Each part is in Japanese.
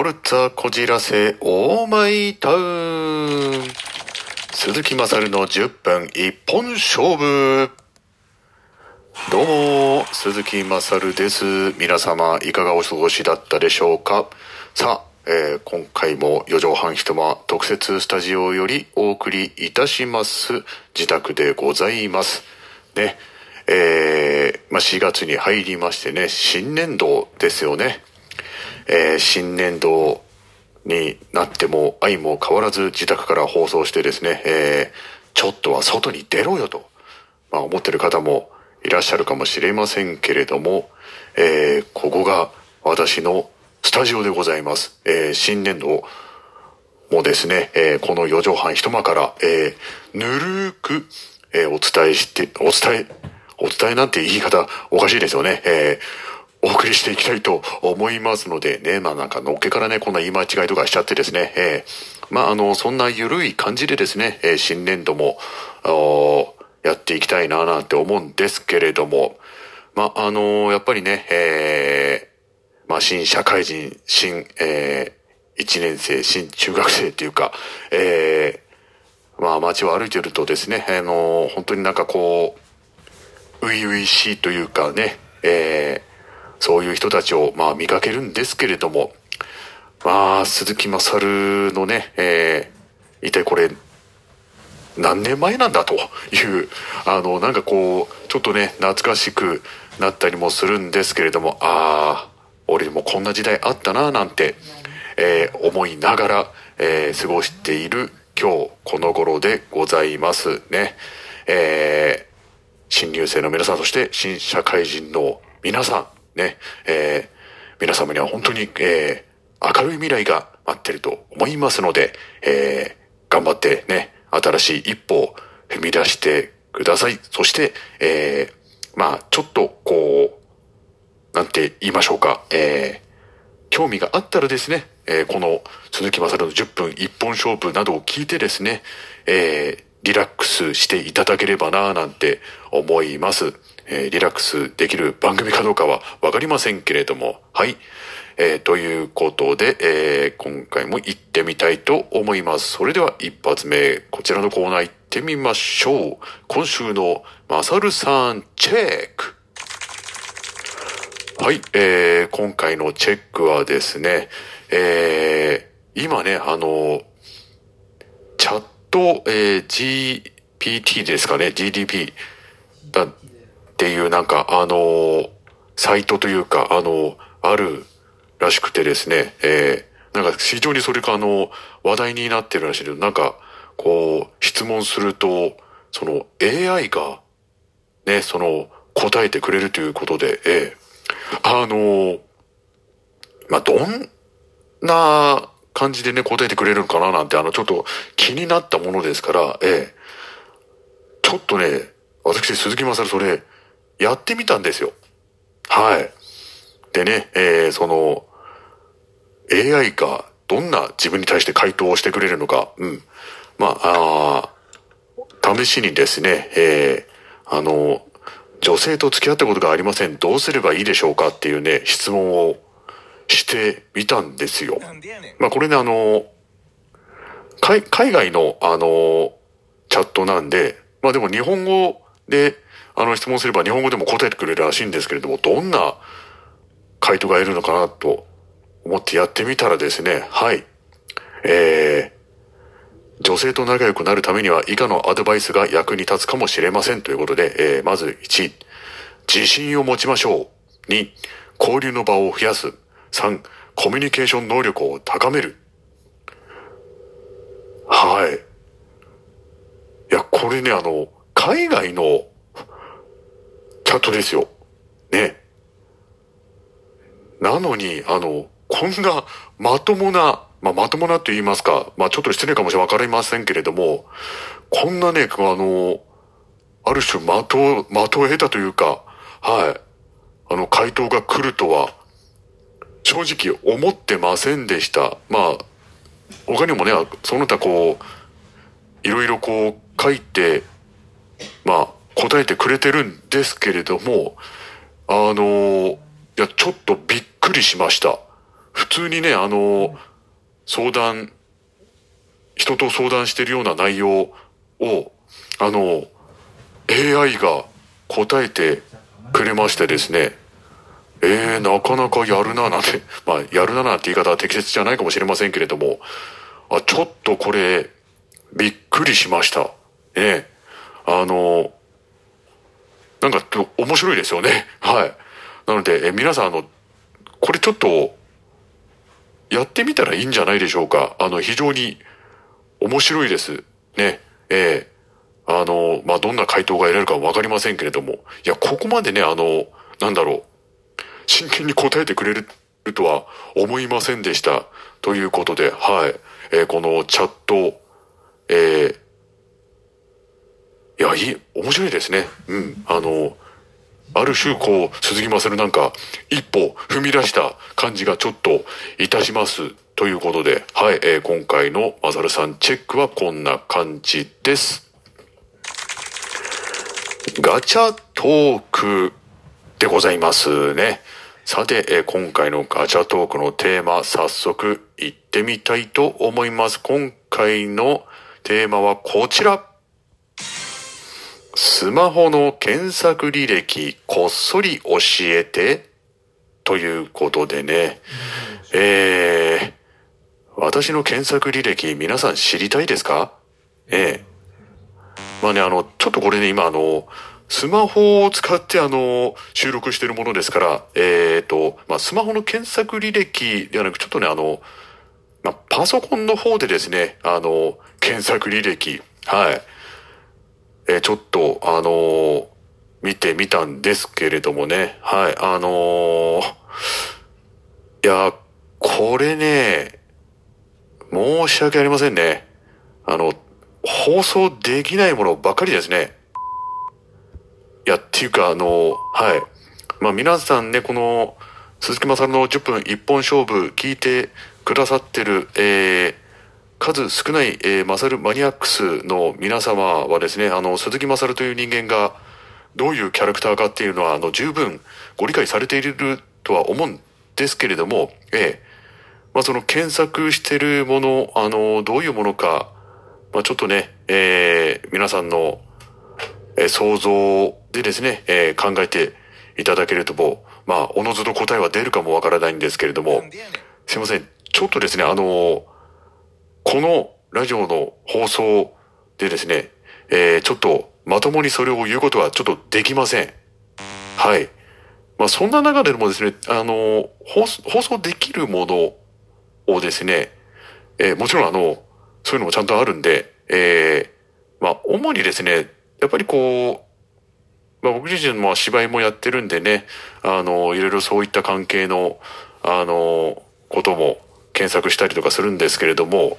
ォルツァこじらせオーマイタウン鈴木まさるの10分一本勝負どうも、鈴木まさるです。皆様、いかがお過ごしだったでしょうか？さあ、えー今回も4畳半一間特設スタジオよりお送りいたします。自宅でございます。ね。えーまあ、4月に入りましてね、新年度ですよね。えー新年度になっても愛も変わらず自宅から放送してですね、えーちょっとは外に出ろよと、まあ、思ってる方もいらっしゃるかもしれませんけれども、えーここが私のスタジオでございます。えー新年度もですね、えーこの4畳半一間から、えーぬるーく、えーお伝えして、お伝え、お伝えなんて言い方おかしいですよね。えーお送りしていきたいと思いますのでね、まあなんかのっけからね、こんな言い間違いとかしちゃってですね、えーまああの、そんな緩い感じでですね、えー新年度も、やっていきたいななんて思うんですけれども、まああのやっぱりね、えーまあ新社会人、新、えー、1年生、新中学生っていうか、えーまあ街を歩いてるとですね、あの本当になんかこう、初々しいというかね、えーそういう人たちを、まあ、見かけるんですけれども、まあ、鈴木まさるのね、えー一体これ、何年前なんだという、あの、なんかこう、ちょっとね、懐かしくなったりもするんですけれども、ああ、俺もこんな時代あったな、なんて、えー思いながら、えー過ごしている今日この頃でございますね。えー新入生の皆さん、そして新社会人の皆さん、ね、えー皆様には本当に、えー明るい未来が待ってると思いますので、えー頑張ってね、新しい一歩を踏み出してください。そして、えーまあ、ちょっと、こう、なんて言いましょうか、えー興味があったらですね、えーこの鈴木まさるの10分一本勝負などを聞いてですね、えーリラックスしていただければなぁなんて思います。えーリラックスできる番組かどうかはわかりませんけれども、はい。えーということで、えー今回も行ってみたいと思います。それでは一発目、こちらのコーナー行ってみましょう。今週のまさるさんチェック。はい、えー、今回のチェックはですね、えー、今ね、あの、チャット、えー GPT ですかね、GDP っていうなんか、あの、サイトというか、あの、あるらしくてですね、えー、なんか非常にそれがあの、話題になってるらしいけど、なんか、こう、質問すると、その AI が、ね、その、答えてくれるということで、ええあの、まあ、どんな感じでね、答えてくれるのかななんて、あの、ちょっと気になったものですから、ええちょっとね、私、鈴木まさるそれ、やってみたんですよ。はい。でね、えーその、AI がどんな自分に対して回答をしてくれるのか、うん。まあ、あー試しにですね、えーあの、女性と付き合ったことがありません。どうすればいいでしょうかっていうね、質問をしてみたんですよ。まあこれね、あの、海海外の、あの、チャットなんで、まあでも日本語で、あの質問すれば日本語でも答えてくれるらしいんですけれども、どんな回答がいるのかなと思ってやってみたらですね、はい。えー、女性と仲良くなるためには以下のアドバイスが役に立つかもしれませんということで、えーまず1、自信を持ちましょう。2、交流の場を増やす。3、コミュニケーション能力を高める。はい。いや、これね、あの、海外のチャットですよ。ね。なのに、あの、こんなまともな、まあ、まともなと言いますか、まあ、ちょっと失礼かもしれわかりませんけれども、こんなね、あの、ある種的を、的を得たというか、はい。あの、回答が来るとは、正直思ってませんでした。まあ、他にもね、その他こう、いろいろこう書いて、まあ、答えてくれてるんですけれども、あの、いや、ちょっとびっくりしました。普通にね、あの、相談、人と相談してるような内容を、あの、AI が答えてくれましてですね、えー、なかなかやるななんて、まあ、やるななんて言い方は適切じゃないかもしれませんけれども、あ、ちょっとこれ、びっくりしました。ねあの、なんか、面白いですよね。はい。なので、え皆さん、あの、これちょっと、やってみたらいいんじゃないでしょうか。あの、非常に面白いです。ね。ええー、あの、まあ、どんな回答が得られるかわかりませんけれども。いや、ここまでね、あの、なんだろう。真剣に答えてくれるとは思いませんでした。ということで、はい。えー、このチャット、えー、いや、いい、面白いですね。うん。あの、ある種、こう、鈴木まさるなんか、一歩踏み出した感じがちょっといたします。ということで、はい、えー、今回のまさるさんチェックはこんな感じです。ガチャトークでございますね。さて、えー、今回のガチャトークのテーマ、早速行ってみたいと思います。今回のテーマはこちら。スマホの検索履歴こっそり教えてということでね、えー、私の検索履歴皆さん知りたいですか？ええ。まあね、あの、ちょっとこれね、今あの、スマホを使ってあの、収録してるものですから、えっ、ー、と、まあ、スマホの検索履歴ではなく、ちょっとね、あの、まあ、パソコンの方でですね、あの、検索履歴、はい。え、ちょっと、あの、見てみたんですけれどもね。はい。あの、いや、これね、申し訳ありませんね。あの、放送できないものばっかりですね。いや、っていうか、あの、はい。まあ皆さんね、この、鈴木まさるの10分一本勝負聞いてくださってる、えー、数少ない、えー、マサルマニアックスの皆様はですね、あの、鈴木まさるという人間がどういうキャラクターかっていうのは、あの、十分ご理解されているとは思うんですけれども、ええまあ、その検索してるもの、あの、どういうものか、まあ、ちょっとね、えー、皆さんの、えー、想像でですね、えー、考えていただけるとも、まあ、おのずと答えは出るかもわからないんですけれども、すいません。ちょっとですね、あの、このラジオの放送でですね、えー、ちょっとまともにそれを言うことはちょっとできません。はい。まあそんな中でもですね、あの、放送できるものをですね、えー、もちろんあの、そういうのもちゃんとあるんで、えー、まあ主にですね、やっぱりこう、まあ僕自身も芝居もやってるんでね、あの、いろいろそういった関係の、あの、ことも検索したりとかするんですけれども、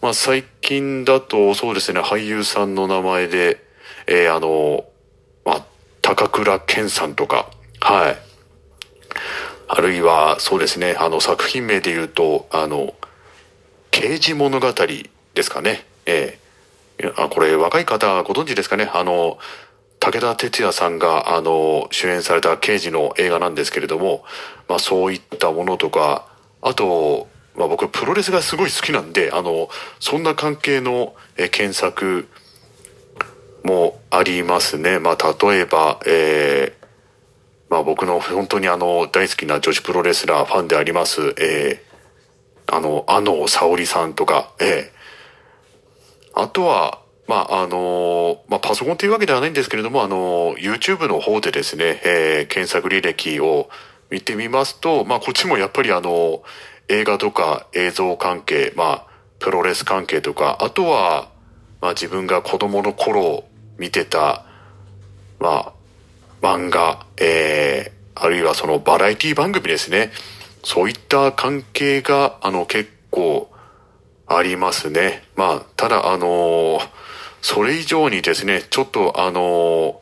まあ最近だとそうですね、俳優さんの名前で、えー、あの、まあ、高倉健さんとか、はい。あるいは、そうですね、あの作品名で言うと、あの、刑事物語ですかね。えー、これ若い方ご存知ですかね。あの、武田鉄矢さんが、あの、主演された刑事の映画なんですけれども、まあそういったものとか、あと、まあ僕プロレスがすごい好きなんで、あの、そんな関係のえ検索もありますね。まあ例えば、えー、まあ僕の本当にあの大好きな女子プロレスラーファンであります、えー、あの、あの沙織さんとか、えー、あとは、まあ、あのまあ、パソコンというわけではないんですけれども、あの YouTube の方でですね、えー、検索履歴を見てみますと、まあ、こっちもやっぱりあの映画とか映像関係、まあ、プロレス関係とか、あとは、まあ自分が子供の頃見てた、まあ、漫画、えー、あるいはそのバラエティ番組ですね。そういった関係が、あの、結構ありますね。まあ、ただ、あのー、それ以上にですね、ちょっとあのー、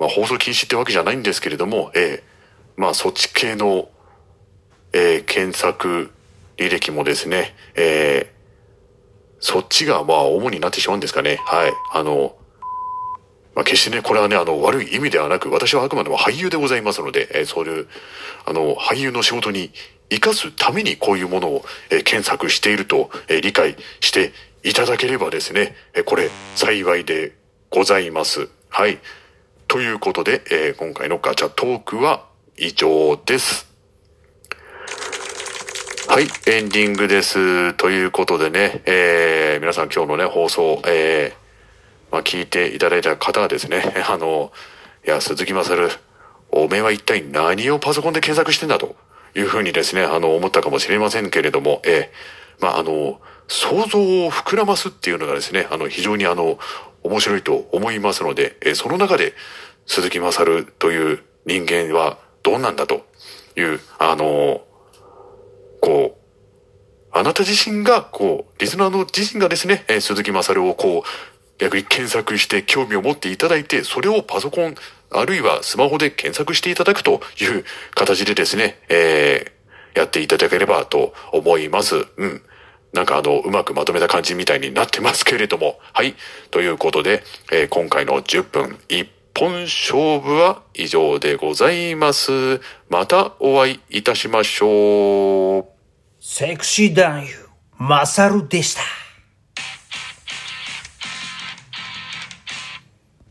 まあ、放送禁止ってわけじゃないんですけれども、えー、まあ、そっち系のえー、検索履歴もですね、えー、そっちがまあ主になってしまうんですかね。はい。あの、まあ、決してね、これはね、あの、悪い意味ではなく、私はあくまでも俳優でございますので、えー、そういう、あの、俳優の仕事に活かすためにこういうものを、え検索していると、え理解していただければですね、えこれ幸いでございます。はい。ということで、え今回のガチャトークは以上です。はい、エンディングです。ということでね、えー、皆さん今日のね、放送、えー、まあ、聞いていただいた方はですね、あの、いや、鈴木まさる、おめえは一体何をパソコンで検索してんだというふうにですね、あの、思ったかもしれませんけれども、えー、まあ、あの、想像を膨らますっていうのがですね、あの、非常にあの、面白いと思いますので、えー、その中で、鈴木まさるという人間はどうなんだという、あの、こう、あなた自身が、こう、リスナーの自身がですね、え、鈴木まさるをこう、逆に検索して興味を持っていただいて、それをパソコン、あるいはスマホで検索していただくという形でですね、えー、やっていただければと思います。うん。なんかあの、うまくまとめた感じみたいになってますけれども。はい。ということで、えー、今回の10分1本勝負は以上でございます。またお会いいたしましょう。セクシー男優、マサルでした。